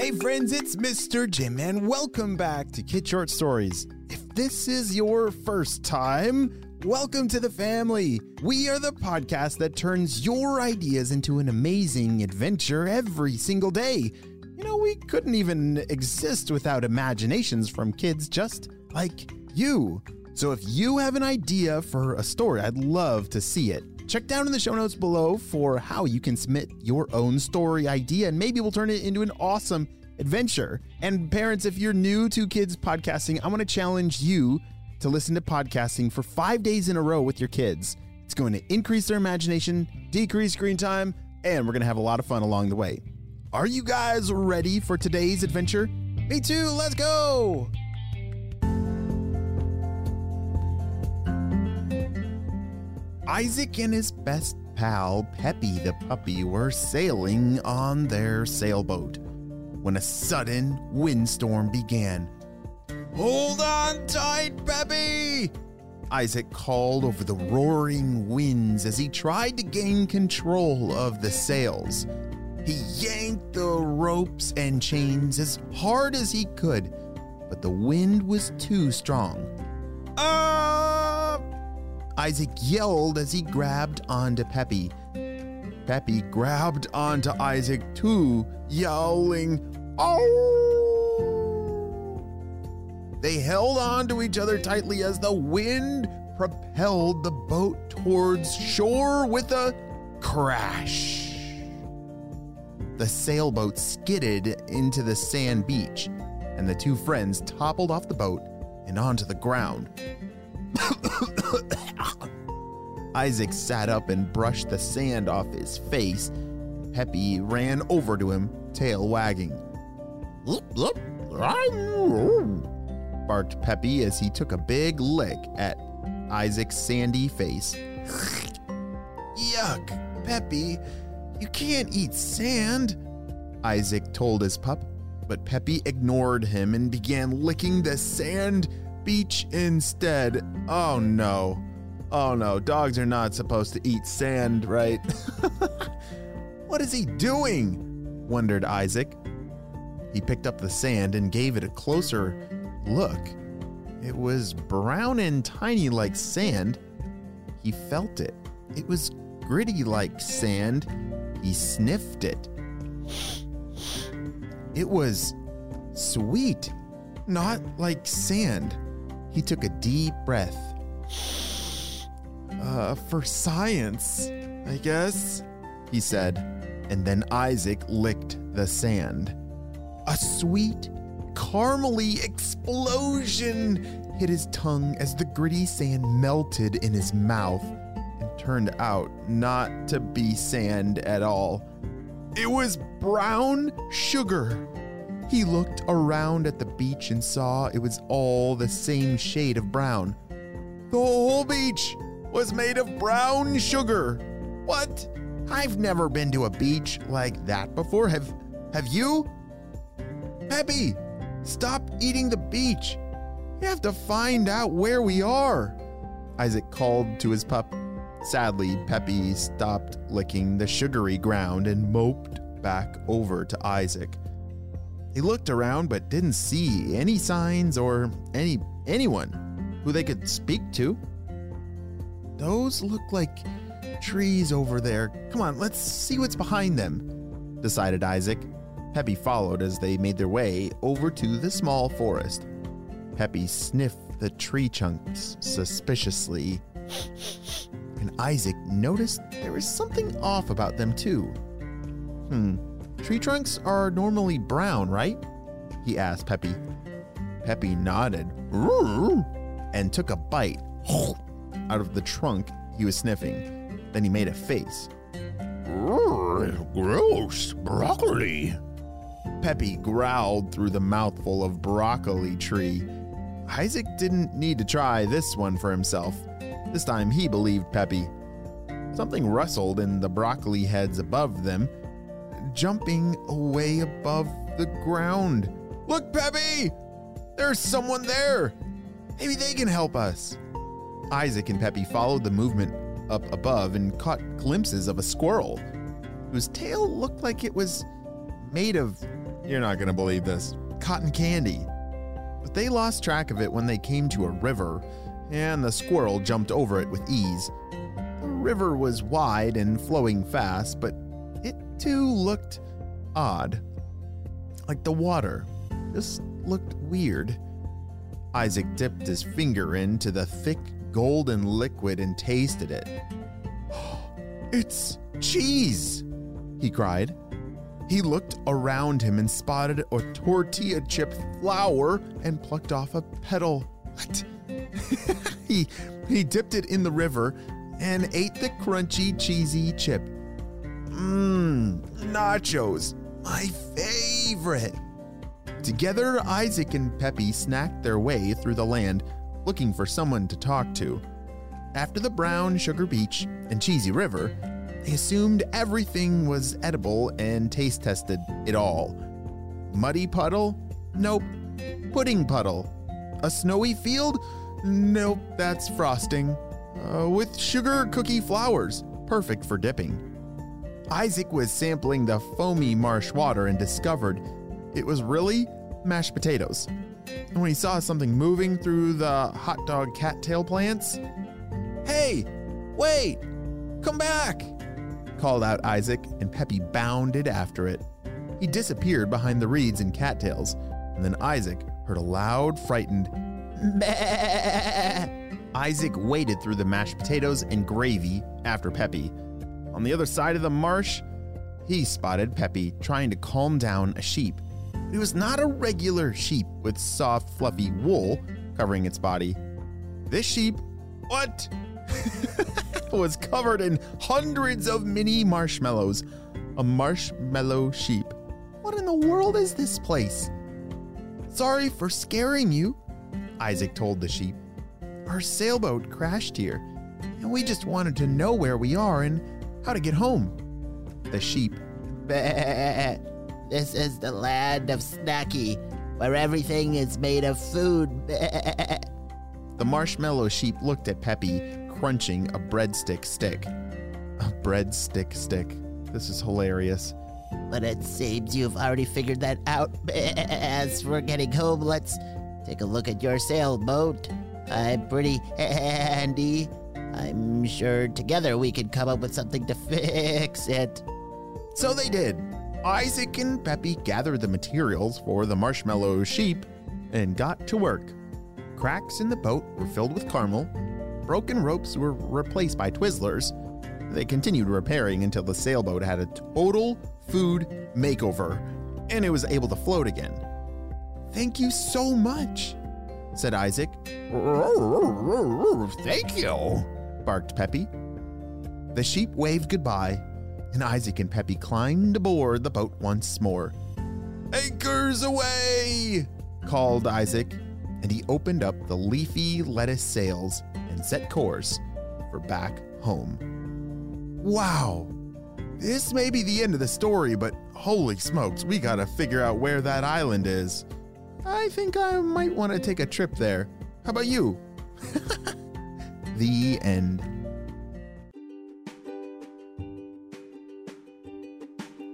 Hey friends, it's Mr. Jim and welcome back to Kid Short Stories. If this is your first time, welcome to the family. We are the podcast that turns your ideas into an amazing adventure every single day. You know, we couldn't even exist without imaginations from kids just like you. So if you have an idea for a story, I'd love to see it. Check down in the show notes below for how you can submit your own story idea, and maybe we'll turn it into an awesome adventure. And parents, if you're new to kids podcasting, I want to challenge you to listen to podcasting for five days in a row with your kids. It's going to increase their imagination, decrease screen time, and we're going to have a lot of fun along the way. Are you guys ready for today's adventure? Me too, let's go! Isaac and his best pal, Peppy the puppy, were sailing on their sailboat when a sudden windstorm began. Hold on tight, Peppy! Isaac called over the roaring winds as he tried to gain control of the sails. He yanked the ropes and chains as hard as he could, but the wind was too strong. Ah! Isaac yelled as he grabbed onto Peppy. Peppy grabbed onto Isaac too, yowling, Oh! They held on to each other tightly as the wind propelled the boat towards shore with a crash. The sailboat skidded into the sand beach, and the two friends toppled off the boat and onto the ground. Isaac sat up and brushed the sand off his face. Peppy ran over to him, tail wagging. barked Peppy as he took a big lick at Isaac's sandy face. Yuck, Peppy, you can't eat sand, Isaac told his pup, but Peppy ignored him and began licking the sand beach instead. Oh no. Oh no, dogs are not supposed to eat sand, right? what is he doing? wondered Isaac. He picked up the sand and gave it a closer look. It was brown and tiny like sand. He felt it. It was gritty like sand. He sniffed it. It was sweet, not like sand. He took a deep breath. Uh, for science, I guess, he said. And then Isaac licked the sand. A sweet, caramely explosion hit his tongue as the gritty sand melted in his mouth and turned out not to be sand at all. It was brown sugar. He looked around at the beach and saw it was all the same shade of brown. The whole beach was made of brown sugar. What? I've never been to a beach like that before. Have have you? Peppy, stop eating the beach. You have to find out where we are. Isaac called to his pup. Sadly, Peppy stopped licking the sugary ground and moped back over to Isaac. He looked around but didn't see any signs or any anyone who they could speak to. Those look like trees over there. Come on, let's see what's behind them, decided Isaac. Peppy followed as they made their way over to the small forest. Peppy sniffed the tree chunks suspiciously, and Isaac noticed there was something off about them too. Hmm, tree trunks are normally brown, right? He asked Peppy. Peppy nodded and took a bite out of the trunk he was sniffing. Then he made a face. Gross. Broccoli. Peppy growled through the mouthful of broccoli tree. Isaac didn't need to try this one for himself. This time he believed Peppy. Something rustled in the broccoli heads above them, jumping away above the ground. Look, Peppy! There's someone there! Maybe they can help us. Isaac and Peppy followed the movement up above and caught glimpses of a squirrel whose tail looked like it was made of You're not going to believe this. Cotton candy. But they lost track of it when they came to a river, and the squirrel jumped over it with ease. The river was wide and flowing fast, but it too looked odd. Like the water just looked weird. Isaac dipped his finger into the thick golden liquid and tasted it. It's cheese, he cried. He looked around him and spotted a tortilla chip flower and plucked off a petal. What? he, he dipped it in the river and ate the crunchy, cheesy chip. Mmm, nachos, my favorite. Together, Isaac and Peppy snacked their way through the land, looking for someone to talk to. After the brown sugar beach and cheesy river, they assumed everything was edible and taste tested it all. Muddy puddle? Nope. Pudding puddle. A snowy field? Nope, that's frosting. Uh, with sugar cookie flowers, perfect for dipping. Isaac was sampling the foamy marsh water and discovered it was really mashed potatoes. When he saw something moving through the hot dog cattail plants, Hey, wait, come back, called out Isaac, and Peppy bounded after it. He disappeared behind the reeds and cattails, and then Isaac heard a loud, frightened Meh. Isaac waded through the mashed potatoes and gravy after Peppy. On the other side of the marsh, he spotted Peppy trying to calm down a sheep. It was not a regular sheep with soft, fluffy wool covering its body. This sheep, what? was covered in hundreds of mini marshmallows. A marshmallow sheep. What in the world is this place? Sorry for scaring you, Isaac told the sheep. Our sailboat crashed here, and we just wanted to know where we are and how to get home. The sheep. This is the land of Snacky, where everything is made of food. The marshmallow sheep looked at Peppy, crunching a breadstick stick. A breadstick stick. This is hilarious. But it seems you've already figured that out. As for getting home, let's take a look at your sailboat. I'm pretty handy. I'm sure together we can come up with something to fix it. So they did. Isaac and Peppy gathered the materials for the marshmallow sheep and got to work. Cracks in the boat were filled with caramel, broken ropes were replaced by Twizzlers. They continued repairing until the sailboat had a total food makeover and it was able to float again. Thank you so much, said Isaac. Thank you. barked Peppy. The sheep waved goodbye, and Isaac and Peppy climbed aboard the boat once more. Anchors aweigh! called Isaac, and he opened up the leafy lettuce sails and set course for back home. Wow! This may be the end of the story, but holy smokes, we gotta figure out where that island is. I think I might want to take a trip there. How about you? the end.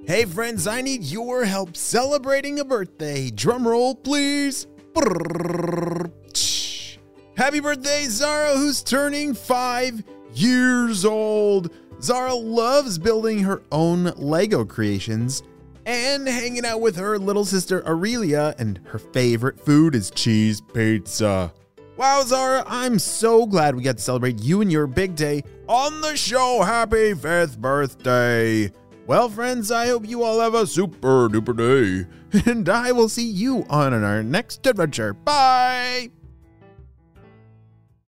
Hey friends, I need your help celebrating a birthday. Drum roll, please. Happy birthday, Zara, who's turning five years old. Zara loves building her own Lego creations and hanging out with her little sister Aurelia, and her favorite food is cheese pizza. Wow, Zara, I'm so glad we got to celebrate you and your big day on the show. Happy fifth birthday! Well, friends, I hope you all have a super duper day, and I will see you on our next adventure. Bye!